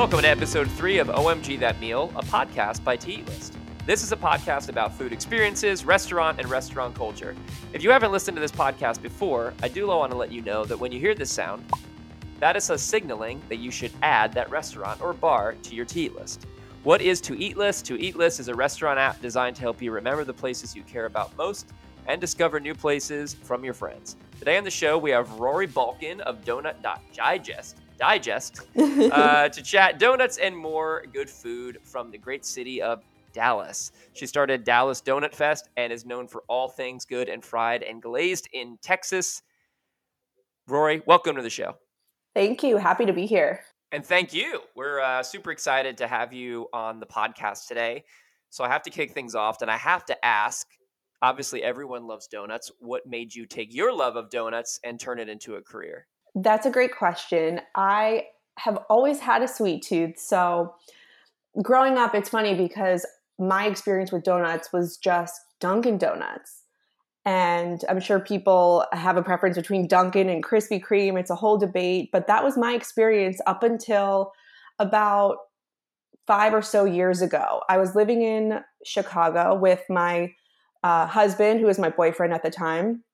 Welcome to episode three of OMG That Meal, a podcast by To Eat List. This is a podcast about food experiences, restaurant, and restaurant culture. If you haven't listened to this podcast before, I do want to let you know that when you hear this sound, that is us signaling that you should add that restaurant or bar to your To Eat List. What is To Eat List? To Eat List is a restaurant app designed to help you remember the places you care about most and discover new places from your friends. Today on the show, we have Rory Balkin of Donut Digest uh, to chat donuts and more good food from the great city of Dallas. She started Dallas Donut Fest and is known for all things good and fried and glazed in Texas. Rory, welcome to the show. Thank you. Happy to be here. And thank you. We're uh, super excited to have you on the podcast today. So I have to kick things off, and I have to ask obviously, everyone loves donuts. What made you take your love of donuts and turn it into a career? That's a great question. I have always had a sweet tooth. So, growing up, it's funny because my experience with donuts was just Dunkin' Donuts. And I'm sure people have a preference between Dunkin' and Krispy Kreme. It's a whole debate, but that was my experience up until about five or so years ago. I was living in Chicago with my uh, husband, who was my boyfriend at the time.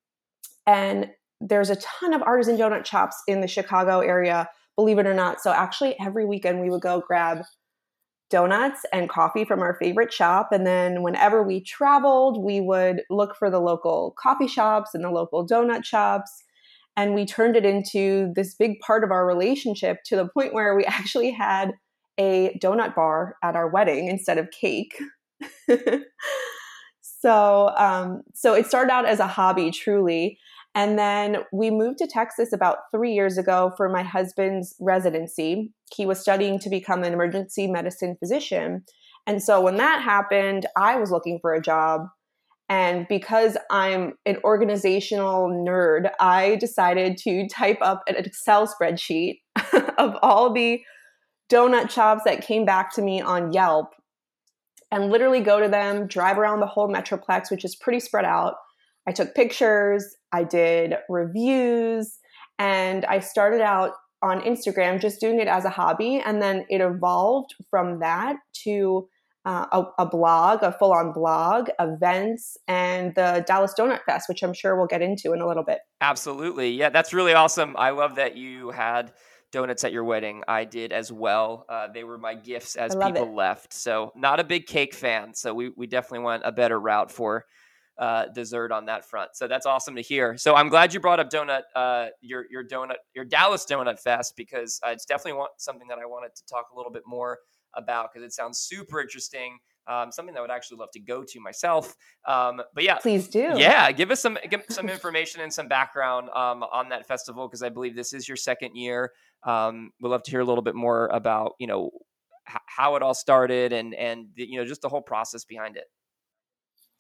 And there's a ton of artisan donut shops in the Chicago area, believe it or not. So actually, every weekend we would go grab donuts and coffee from our favorite shop. And then whenever we traveled, we would look for the local coffee shops and the local donut shops. And we turned it into this big part of our relationship to the point where we actually had a donut bar at our wedding instead of cake. so, um, so it started out as a hobby, truly. And then we moved to Texas about three years ago for my husband's residency. He was studying to become an emergency medicine physician. And so when that happened, I was looking for a job. And because I'm an organizational nerd, I decided to type up an Excel spreadsheet of all the donut shops that came back to me on Yelp and literally go to them, drive around the whole Metroplex, which is pretty spread out, I took pictures, I did reviews, and I started out on Instagram just doing it as a hobby. And then it evolved from that to uh, a, a, blog, a full on blog, events, and the Dallas Donut Fest, which I'm sure we'll get into in a little bit. Absolutely. Yeah, that's really awesome. I love that you had donuts at your wedding. I did as well. Uh, they were my gifts as people it. left. So, not a big cake fan. So, we, we definitely went a better route for uh, dessert on that front. So that's awesome to hear. So I'm glad you brought up donut, uh, your your donut, your Dallas Donut Fest because uh, it's definitely want, something that I wanted to talk a little bit more about because it sounds super interesting. Um, something that I would actually love to go to myself. Um, but yeah, please do. Yeah, give us some give some information and some background um, on that festival because I believe this is your second year. Um, we'd love to hear a little bit more about you know h- how it all started and and the, you know just the whole process behind it.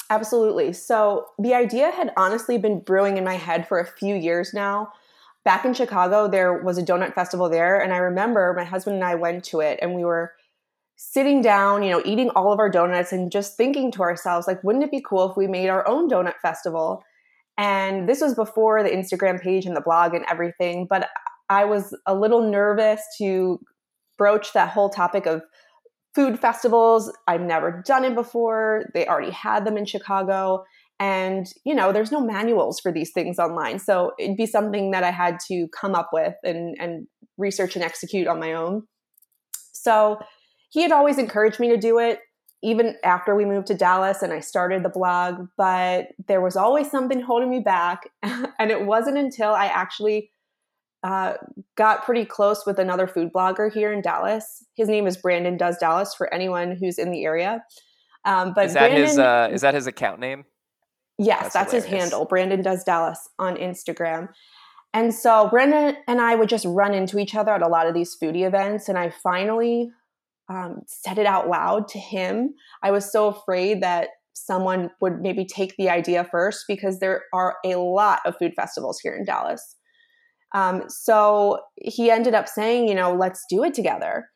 Absolutely. So the idea had honestly been brewing in my head for a few years now. Back in Chicago, there was a donut festival there. And I remember my husband and I went to it and we were sitting down, you know, eating all of our donuts and just thinking to ourselves, like, wouldn't it be cool if we made our own donut festival? And this was before the Instagram page and the blog and everything. But I was a little nervous to broach that whole topic of food festivals. I've never done it before. They already had them in Chicago. And, you know, there's no manuals for these things online. So it'd be something that I had to come up with and, and research and execute on my own. So he had always encouraged me to do it, even after we moved to Dallas and I started the blog. But there was always something holding me back. and it wasn't until I actually uh, got pretty close with another food blogger here in Dallas. His name is Brandon Does Dallas for anyone who's in the area. Um, but is that Brandon, his uh, is that his account name? Yes, that's, that's his handle. Brandon Does Dallas on Instagram. And so Brandon and I would just run into each other at a lot of these foodie events, and I finally um, said it out loud to him. I was so afraid that someone would maybe take the idea first because there are a lot of food festivals here in Dallas. Um, so he ended up saying, you know, let's do it together.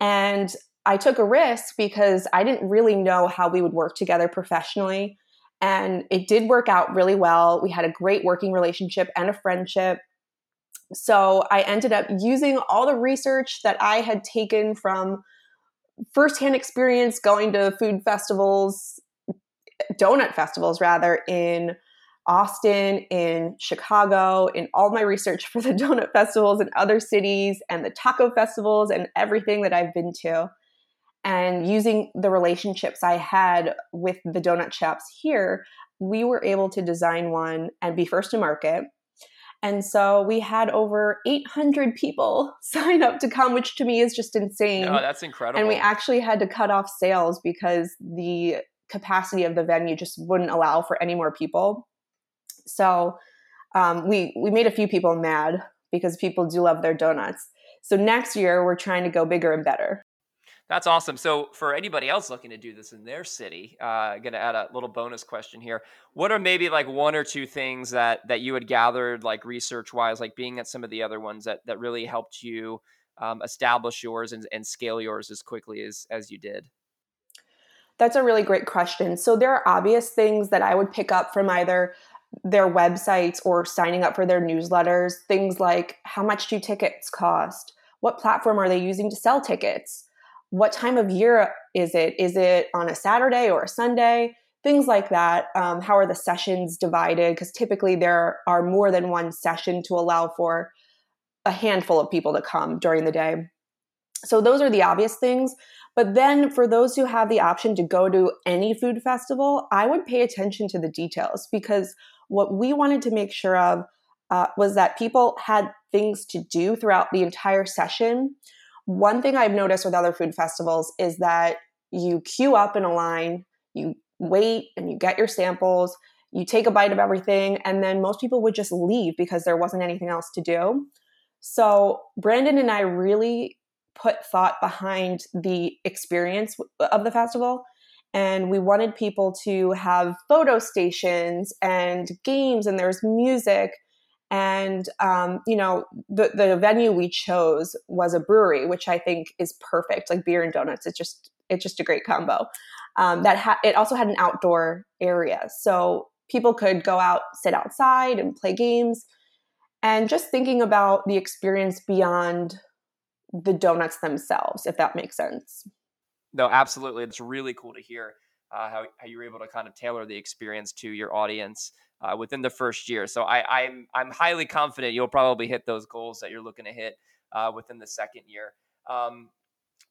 And I took a risk because I didn't really know how we would work together professionally. And it did work out really well. We had a great working relationship and a friendship. So I ended up using all the research that I had taken from firsthand experience going to food festivals, donut festivals rather, in Austin, in Chicago, in all my research for the donut festivals in other cities and the taco festivals and everything that I've been to. And using the relationships I had with the donut shops here, we were able to design one and be first to market. And so we had over 800 people sign up to come, which to me is just insane. Oh, that's incredible. And we actually had to cut off sales because the capacity of the venue just wouldn't allow for any more people. So um, we we made a few people mad because people do love their donuts. So next year we're trying to go bigger and better. That's awesome. So, for anybody else looking to do this in their city, I'm uh, going to add a little bonus question here. What are maybe like one or two things that that you had gathered, like research wise, like being at some of the other ones that that really helped you um, establish yours and, and scale yours as quickly as as you did? That's a really great question. So, there are obvious things that I would pick up from either their websites or signing up for their newsletters. Things like how much do tickets cost? What platform are they using to sell tickets? what time of year is it? Is it on a Saturday or a Sunday? Things like that. Um, how are the sessions divided? Because typically there are more than one session to allow for a handful of people to come during the day. So those are the obvious things. But then for those who have the option to go to any food festival, I would pay attention to the details because what we wanted to make sure of uh, was that people had things to do throughout the entire session one thing I've noticed with other food festivals is that you queue up in a line, you wait and you get your samples, you take a bite of everything, and then most people would just leave because there wasn't anything else to do. So, Brandon and I really put thought behind the experience of the festival. And we wanted people to have photo stations and games, and there's music. And um, you know the the venue we chose was a brewery which i think is perfect like beer and donuts it's just it's just a great combo. Um, that ha- it also had an outdoor area so people could go out sit outside and play games. And just thinking about the experience beyond the donuts themselves if that makes sense no absolutely it's really cool to hear uh, how, how you were able to kind of tailor the experience to your audience uh, within the first year. So I, am I'm, I'm highly confident you'll probably hit those goals that you're looking to hit uh, within the second year. Um,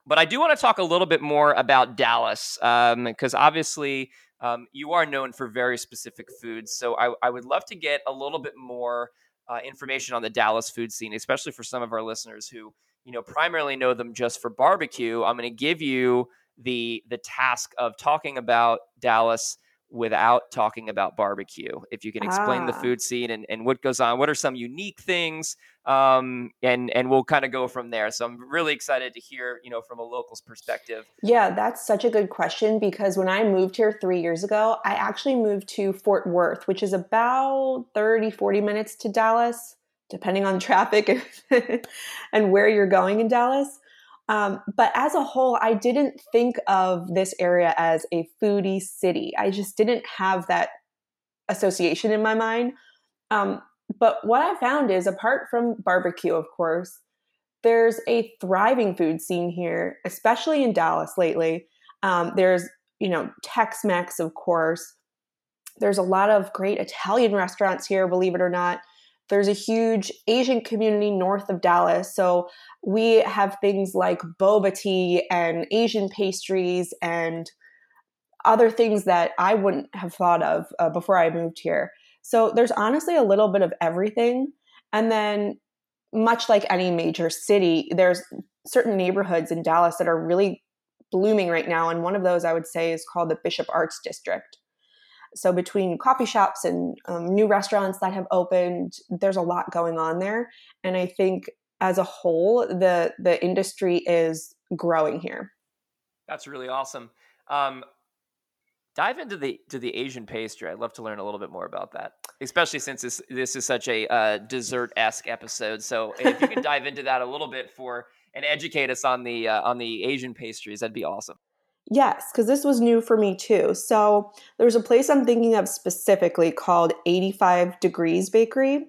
but I do want to talk a little bit more about Dallas because um, obviously um, you are known for very specific foods. So I, I would love to get a little bit more uh, information on the Dallas food scene, especially for some of our listeners who you know primarily know them just for barbecue. I'm going to give you the the task of talking about Dallas without talking about barbecue. If you can explain ah. the food scene and, and what goes on, what are some unique things, um, and and we'll kind of go from there. So I'm really excited to hear, you know, from a local's perspective. Yeah, that's such a good question because when I moved here three years ago, I actually moved to Fort Worth, which is about 30, 40 minutes to Dallas, depending on traffic and where you're going in Dallas. Um, but as a whole, I didn't think of this area as a foodie city. I just didn't have that association in my mind. Um, but what I found is, apart from barbecue, of course, there's a thriving food scene here, especially in Dallas lately. Um, there's, you know, Tex Mex, of course. There's a lot of great Italian restaurants here, believe it or not. There's a huge Asian community north of Dallas. So we have things like boba tea and Asian pastries and other things that I wouldn't have thought of uh, before I moved here. So there's honestly a little bit of everything. And then, much like any major city, there's certain neighborhoods in Dallas that are really blooming right now. And one of those I would say is called the Bishop Arts District. So between coffee shops and um, new restaurants that have opened, there's a lot going on there, and I think as a whole, the the industry is growing here. That's really awesome. Um, dive into the to the Asian pastry. I'd love to learn a little bit more about that, especially since this this is such a uh, dessert esque episode. So if you could dive into that a little bit for and educate us on the uh, on the Asian pastries, that'd be awesome. Yes, because this was new for me too. So there's a place I'm thinking of specifically called 85 Degrees Bakery.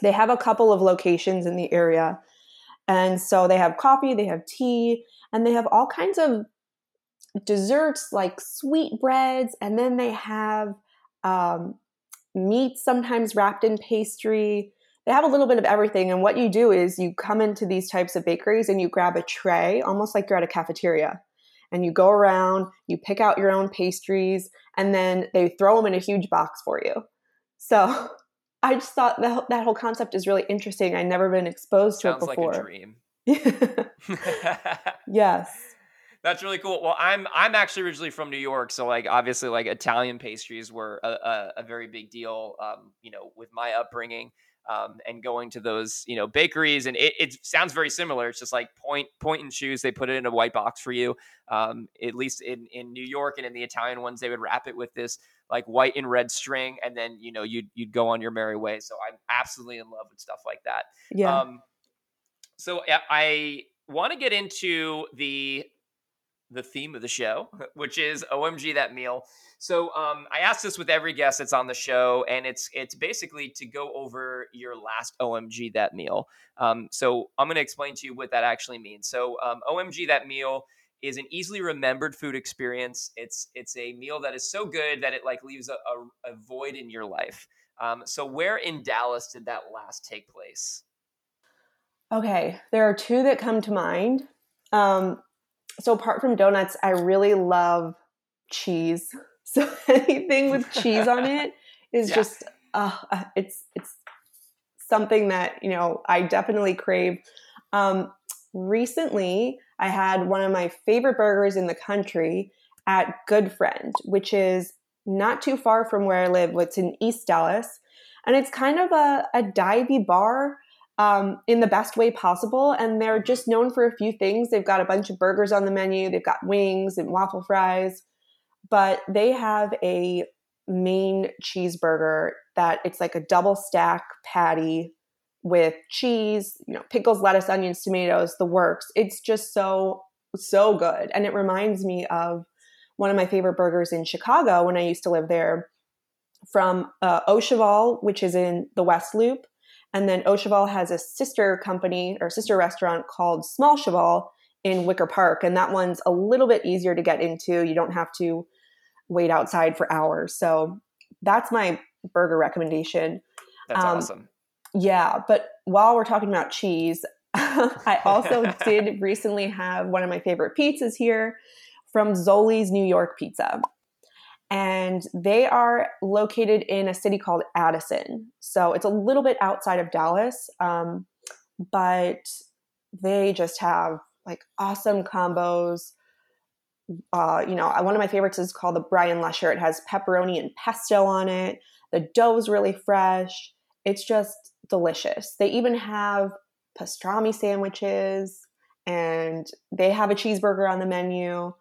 they have a couple of locations in the area. And so they have coffee, they have tea, and they have all kinds of desserts like sweet breads, and then they have um, meat sometimes wrapped in pastry. They have a little bit of everything. And what you do is you come into these types of bakeries and you grab a tray, almost like you're at a cafeteria. And you go around, you pick out your own pastries, and then they throw them in a huge box for you. So I just thought that, that whole concept is really interesting. I'd never been exposed Sounds to it before. Sounds like a dream. yes. That's really cool. Well, I'm I'm actually originally from New York, so like obviously like Italian pastries were a, a, a very big deal. Um, you know, with my upbringing um, and going to those you know bakeries, and it, it sounds very similar. It's just like point point and choose. They put it in a white box for you. Um, at least in in New York and in the Italian ones, they would wrap it with this like white and red string, and then you know you'd you'd go on your merry way. So I'm absolutely in love with stuff like that. Yeah. Um, so I want to get into the the theme of the show, which is OMG that meal. So um, I ask this with every guest that's on the show, and it's it's basically to go over your last OMG that meal. Um, so I'm going to explain to you what that actually means. So um, OMG that meal is an easily remembered food experience. It's it's a meal that is so good that it like leaves a, a, a void in your life. Um, so where in Dallas did that last take place? Okay, there are two that come to mind. Um, so apart from donuts, I really love cheese. So anything with cheese on it is yeah. just uh, it's it's something that you know I definitely crave. Um, recently, I had one of my favorite burgers in the country at Good Friend, which is not too far from where I live. It's in East Dallas, and it's kind of a, a divey bar um, in the best way possible. And they're just known for a few things. They've got a bunch of burgers on the menu, they've got wings and waffle fries, but they have a main cheeseburger that it's like a double stack patty with cheese, you know, pickles, lettuce, onions, tomatoes, the works. It's just so, so good. And it reminds me of one of my favorite burgers in Chicago when I used to live there from uh, Au Cheval, which is in the West Loop. And then Au Cheval has a sister company or sister restaurant called Small Cheval in Wicker Park. And that one's a little bit easier to get into. You don't have to wait outside for hours. So that's my burger recommendation. That's um, awesome. Yeah. But while we're talking about cheese, I also did recently have one of my favorite pizzas here from Zoli's New York Pizza and they are located in a city called Addison. So it's a little bit outside of Dallas, um, but they just have like awesome combos. Uh, you know, one of my favorites is called the Brian Lesher. It has pepperoni and pesto on it. The dough is really fresh. It's just delicious. They even have pastrami sandwiches and they have a cheeseburger on the menu.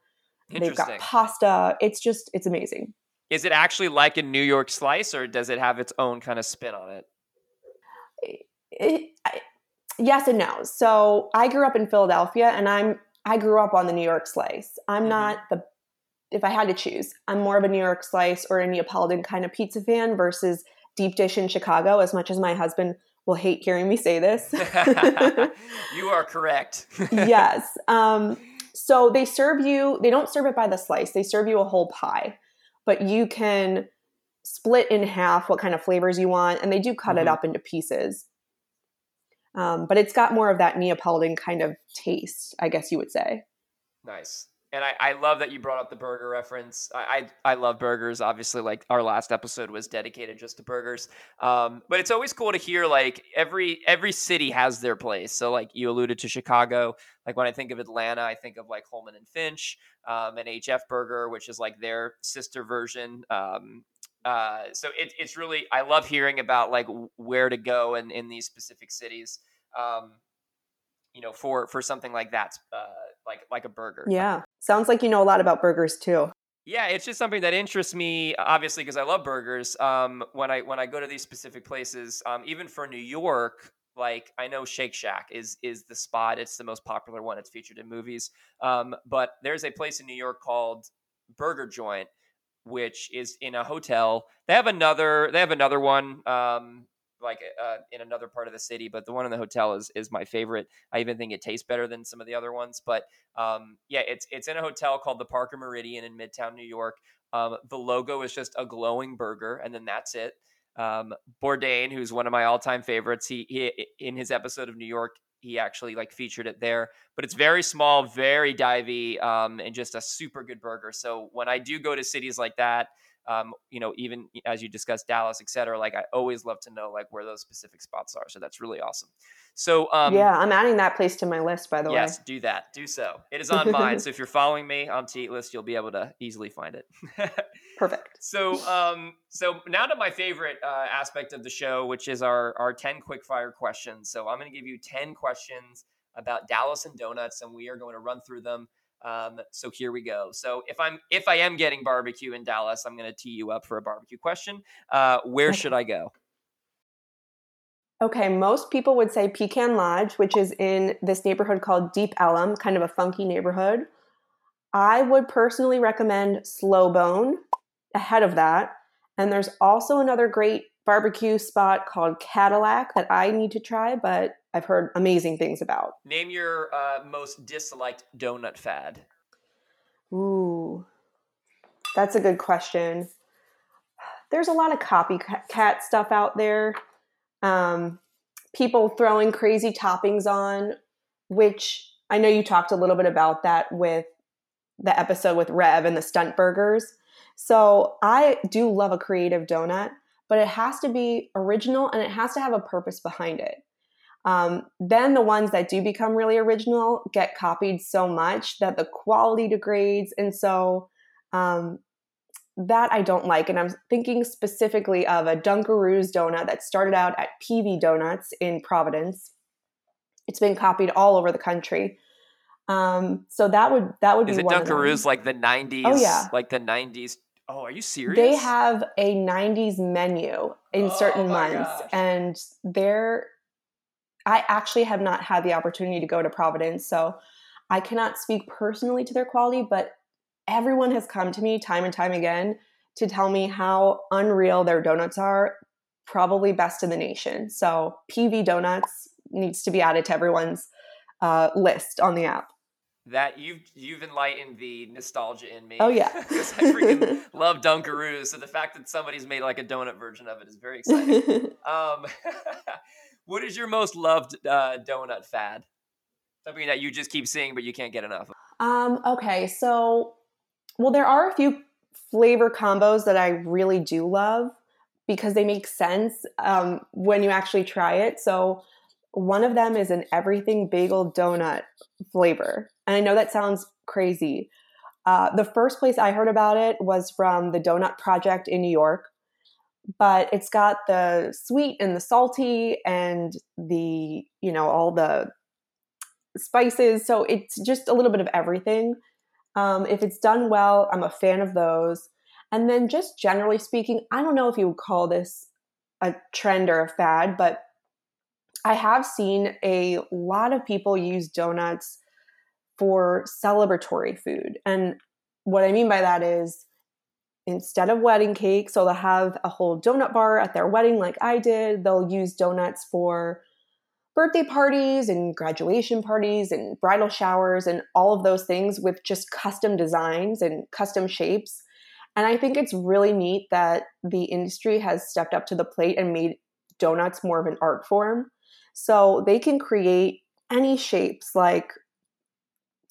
They've got pasta. It's just it's amazing. Is it actually like a New York slice, or does it have its own kind of spin on it? it, I, yes and no. So I grew up in Philadelphia, and I'm I grew up on the New York slice. I'm mm-hmm. not the if I had to choose, I'm more of a New York slice or a Neapolitan kind of pizza fan versus deep dish in Chicago. As much as my husband will hate hearing me say this, you are correct. yes. Um, so they serve you, they don't serve it by the slice, they serve you a whole pie, but you can split in half what kind of flavors you want, and they do cut mm-hmm. it up into pieces. Um, but it's got more of that Neapolitan kind of taste, I guess you would say. Nice and I, I love that you brought up the burger reference. I, I, I love burgers. Obviously, like our last episode was dedicated just to burgers. Um, but it's always cool to hear like every every city has their place. So like you alluded to Chicago. Like when I think of Atlanta, I think of like Holeman and Finch, um, and HF Burger, which is like their sister version. Um, uh, so it, it's really I love hearing about like where to go in in these specific cities. Um, you know, for for something like that. Uh, like like a burger. Yeah. Sounds like you know a lot about burgers too. Yeah, it's just something that interests me, obviously, because I love burgers. Um, when I when I go to these specific places, um, even for New York, like I know Shake Shack is is the spot. It's the most popular one. It's featured in movies. Um, but there's a place in New York called Burger Joint, which is in a hotel. They have another. They have another one. Um, like uh, in another part of the city, but the one in the hotel is is my favorite. I even think it tastes better than some of the other ones. But um, yeah, it's it's in a hotel called the Parker Meridien in Midtown New York. Um, the logo is just a glowing burger, and then that's it. Um, Bourdain, who's one of my all time favorites, he, he in his episode of New York, he actually like featured it there. But it's very small, very divey, um, and just a super good burger. So when I do go to cities like that, um, you know, even as you discussed Dallas, et cetera, like I always love to know like where those specific spots are. So that's really awesome. So um, yeah, I'm adding that place to my list. By the yes, way, yes, do that. Do so. It is on mine. so if you're following me on T List, you'll be able to easily find it. Perfect. So um, so now to my favorite uh, aspect of the show, which is our our ten quick fire questions. So I'm going to give you ten questions about Dallas and donuts, and we are going to run through them. Um, so here we go. So if I'm if I am getting barbecue in Dallas, I'm going to tee you up for a barbecue question. Uh, where okay. should I go? Okay, most people would say Pecan Lodge, which is in this neighborhood called Deep Ellum, kind of a funky neighborhood. I would personally recommend Slow Bone ahead of that. And there's also another great barbecue spot called Cattleack that I need to try, but I've heard amazing things about. Name your uh, most disliked donut fad. Ooh, that's a good question. There's a lot of copycat stuff out there. Um, people throwing crazy toppings on, which I know you talked a little bit about that with the episode with Rev and the stunt burgers. So I do love a creative donut, but it has to be original and it has to have a purpose behind it. Um, then the ones that do become really original get copied so much that the quality degrades. And so um, that I don't like. And I'm thinking specifically of a Dunkaroos donut that started out at PV Donuts in Providence. It's been copied all over the country. Um, so that would that would Is be it Dunkaroos like the '90s? Oh yeah, like the '90s. Oh, are you serious? They have a '90s menu in oh, certain months, gosh. and they're I actually have not had the opportunity to go to Providence, so I cannot speak personally to their quality, but everyone has come to me time and time again to tell me how unreal their donuts are, probably best in the nation. So PV Donuts needs to be added to everyone's uh, list on the app. That you've you've enlightened the nostalgia in me. Oh yeah, because I freaking love Dunkaroos. So the fact that somebody's made like a donut version of it is very exciting. um, what is your most loved uh, donut fad? Something that you just keep seeing but you can't get enough of. Um, okay, so well, there are a few flavor combos that I really do love because they make sense um, when you actually try it. So one of them is an everything bagel donut flavor, and I know that sounds crazy. Uh, the first place I heard about it was from the Donut Project in New York, but it's got the sweet and the salty and the you know all the spices so it's just a little bit of everything. Um, if it's done well i'm a fan of those. And then just generally speaking i don't know if you would call this a trend or a fad but i have seen a lot of people use donuts for celebratory food. And what i mean by that is instead of wedding cake. So they'll have a whole donut bar at their wedding, like I did. They'll use donuts for birthday parties and graduation parties and bridal showers and all of those things with just custom designs and custom shapes. And I think it's really neat that the industry has stepped up to the plate and made donuts more of an art form. So they can create any shapes like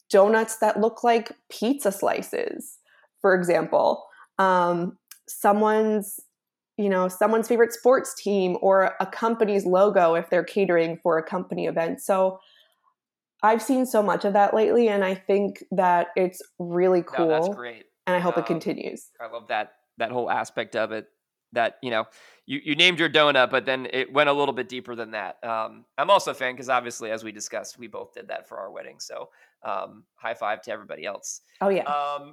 donuts that look like pizza slices, for example um, someone's you know someone's favorite sports team or a company's logo if they're catering for a company event. So i've seen so much of that lately and i think that it's really cool no, that's great. and i hope um, it continues. I love that that whole aspect of it that you know you, you named your donut but then it went a little bit deeper than that. Um, i'm also a fan because obviously as we discussed we both did that for our wedding so um, high five to everybody else. Oh yeah. Um,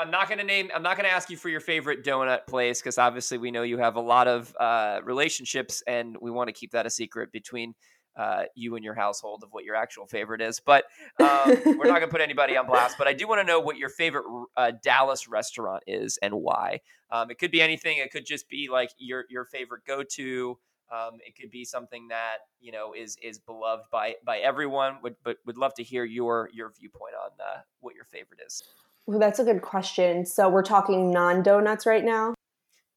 i'm not going to name i'm not going to ask you for your favorite donut place because obviously we know you have a lot of uh, relationships and we want to keep that a secret between uh, you and your household of what your actual favorite is but um, we're not going to put anybody on blast but i do want to know what your favorite uh, dallas restaurant is and why um, it could be anything it could just be like your your favorite go-to Um, it could be something that you know is is beloved by by everyone. Would but would love to hear your your viewpoint on uh, what your favorite is. Well, that's a good question. So we're talking non donuts right now.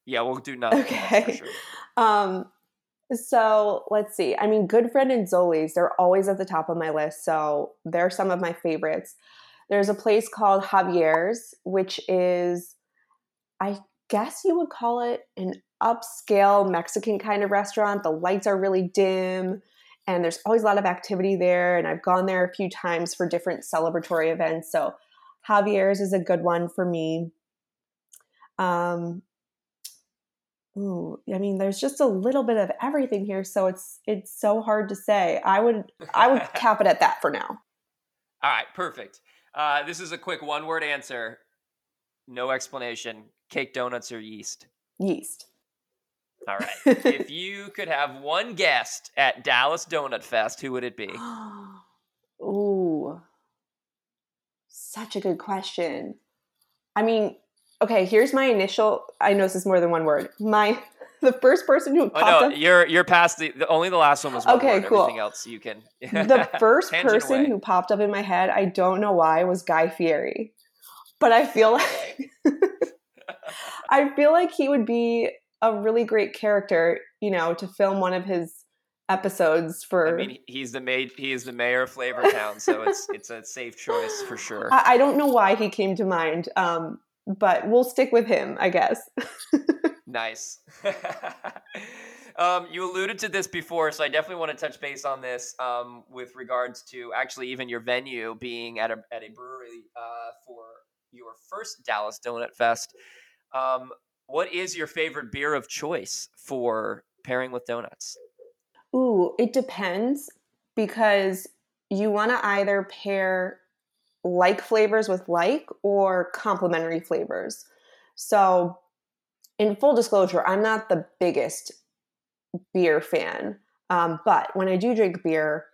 Yeah, we'll do non. Okay. Sure. Um, so let's see. I mean, Good Friend and Zoli's, they're always at the top of my list. So they're some of my favorites. There's a place called Javier's, which is, I guess you would call it an upscale Mexican kind of restaurant. The lights are really dim and there's always a lot of activity there. And I've gone there a few times for different celebratory events. So Javier's is a good one for me. Um, Ooh, I mean, there's just a little bit of everything here, so it's it's so hard to say. I would I would cap it at that for now. All right, perfect. Uh, this is a quick one word answer, no explanation. Cake, donuts, or yeast? Yeast. All right. if you could have one guest at Dallas Donut Fest, who would it be? Ooh, such a good question. I mean, okay, here's my initial. I know this is more than one word. My the first person who oh, popped oh, no, up. You're you're past the, the only the last one was one Okay, word. cool. Everything else you can. the first person away. who popped up in my head, I don't know why, was Guy Fieri. But I feel like I feel like he would be a really great character, you know, to film one of his episodes for I mean, he's the maid. He is the mayor of Flavortown, so it's it's a safe choice for sure. I, I don't know why he came to mind. Um, but we'll stick with him, I guess. Nice. um, you alluded to this before, so I definitely want to touch base on this um, with regards to actually even your venue being at a at a brewery uh, for your first Dallas Donut Fest. Um, what is your favorite beer of choice for pairing with donuts? Ooh, it depends because you want to either pair like flavors with like or complementary flavors. So, in full disclosure, I'm not the biggest beer fan, um, but when I do drink beer,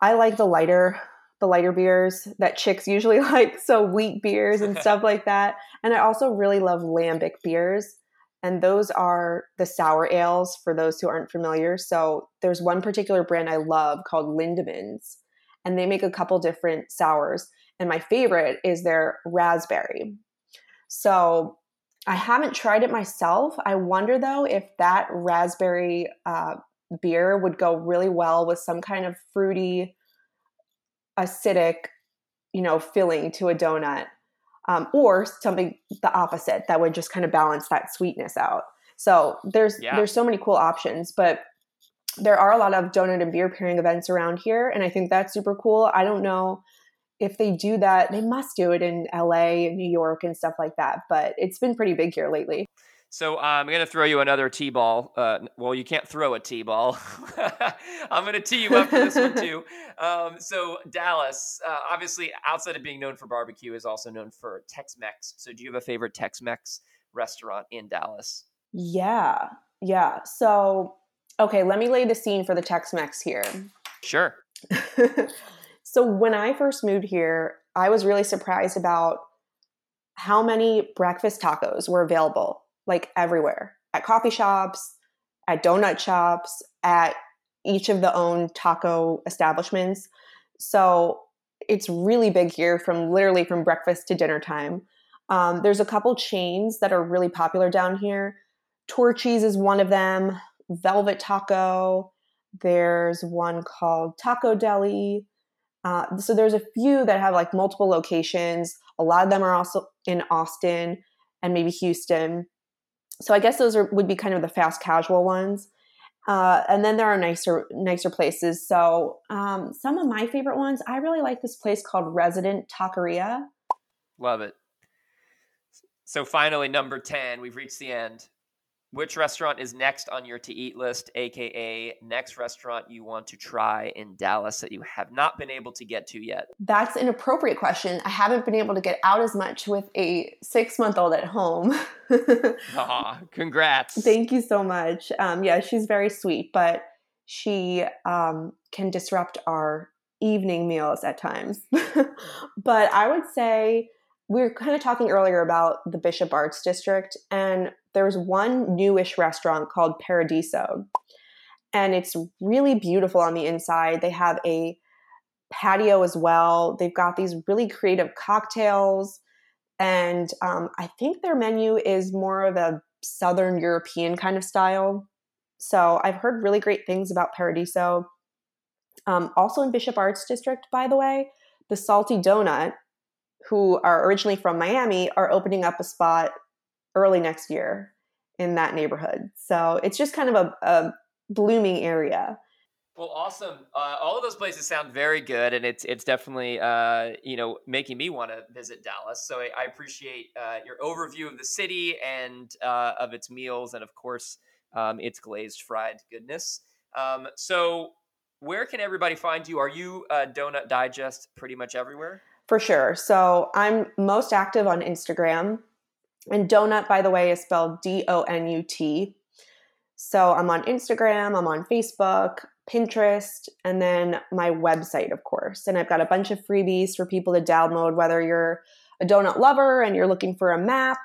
I like the lighter, the lighter beers that chicks usually like, so wheat beers and stuff like that. And I also really love lambic beers and those are the sour ales for those who aren't familiar. So there's one particular brand I love called Lindemans, and they make a couple different sours. And my favorite is their raspberry. So I haven't tried it myself. I wonder though if that raspberry uh, beer would go really well with some kind of fruity, acidic, you know, filling to a donut um, or something the opposite that would just kind of balance that sweetness out. So there's Yeah. there's so many cool options, but there are a lot of donut and beer pairing events around here, and I think that's super cool. I don't know if they do that; they must do it in LA and New York and stuff like that. But it's been pretty big here lately. So uh, I'm going to throw you another T-ball. Uh, well, you can't throw a T-ball. I'm going to tee you up for this one too. Um, so Dallas, uh, obviously, outside of being known for barbecue, is also known for Tex-Mex. So do you have a favorite Tex-Mex restaurant in Dallas? Yeah, yeah. So okay, let me lay the scene for the Tex-Mex here. Sure. so when I first moved here, I was really surprised about how many breakfast tacos were available, like everywhere at coffee shops, at donut shops, at each of the own taco establishments. So it's really big here from literally from breakfast to dinner time. Um, there's a couple chains that are really popular down here. Torchy's is one of them, Velvet Taco. There's one called Taco Deli. Uh, so there's a few that have like multiple locations. A lot of them are also in Austin and maybe Houston. So I guess those are would be kind of the fast casual ones. Uh, and then there are nicer nicer places. So um, some of my favorite ones, I really like this place called Resident Taqueria. Love it. So finally, number 10, we've reached the end. Which restaurant is next on your to eat list, aka next restaurant you want to try in Dallas that you have not been able to get to yet? That's an appropriate question. I haven't been able to get out as much with a six month old at home. Aw, congrats. Thank you so much. Um, yeah, she's very sweet, but she um, can disrupt our evening meals at times. but I would say we were kind of talking earlier about the Bishop Arts District, and there was one newish restaurant called Paradiso. and it's really beautiful on the inside. They have a patio as well. They've got these really creative cocktails, and um, I think their menu is more of a Southern European kind of style. So I've heard really great things about Paradiso. Um, also in Bishop Arts District, by the way, the Salty Donut, who are originally from Miami, are opening up a spot early next year in that neighborhood. So it's just kind of a, a blooming area. Well, awesome. Uh, all of those places sound very good, and it's it's definitely uh, you know making me want to visit Dallas. So I, I appreciate uh, your overview of the city and uh, of its meals, and of course um, its glazed fried goodness. Um, so where can everybody find you? Are you uh, Donut Digest pretty much everywhere? For sure. So I'm most active on Instagram, and Donut, by the way, is spelled D O N U T. So I'm on Instagram, I'm on Facebook, Pinterest, and then my website, of course. And I've got a bunch of freebies for people to download, whether you're a donut lover and you're looking for a map,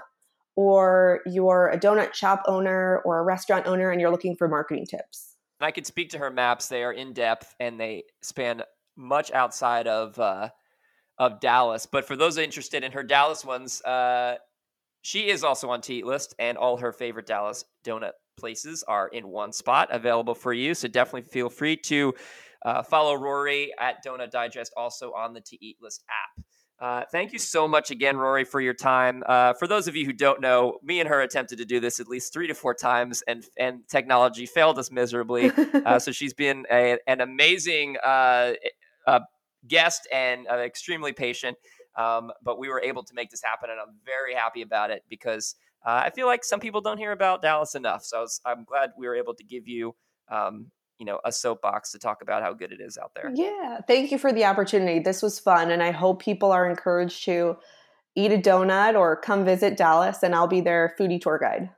or you're a donut shop owner or a restaurant owner and you're looking for marketing tips. I could speak to her maps. They are in depth and they span much outside of uh, of Dallas. But for those interested in her Dallas ones, uh, she is also on T List, and all her favorite Dallas donut places are in one spot available for you. So definitely feel free to uh, follow Rory at Donut Digest, also on the To Eat List app. Uh, thank you so much again, Rory, for your time. Uh, for those of you who don't know, me and her attempted to do this at least three to four times, and and technology failed us miserably. uh, so she's been a, an amazing uh, uh, guest and uh, extremely patient. Um, but we were able to make this happen, and I'm very happy about it because I feel like some people don't hear about Dallas enough. So I am glad we were able to give you um, you know a soapbox to talk about how good it is out there. Yeah, thank you for the opportunity. This was fun, and I hope people are encouraged to eat a donut or come visit Dallas, and I'll be their foodie tour guide.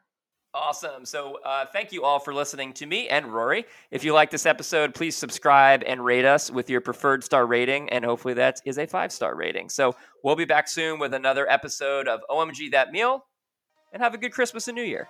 Awesome. So, uh, thank you all for listening to me and Rory. If you like this episode, please subscribe and rate us with your preferred star rating, and hopefully that is a five star rating. So, we'll be back soon with another episode of OMG That Meal, and have a good Christmas and New Year.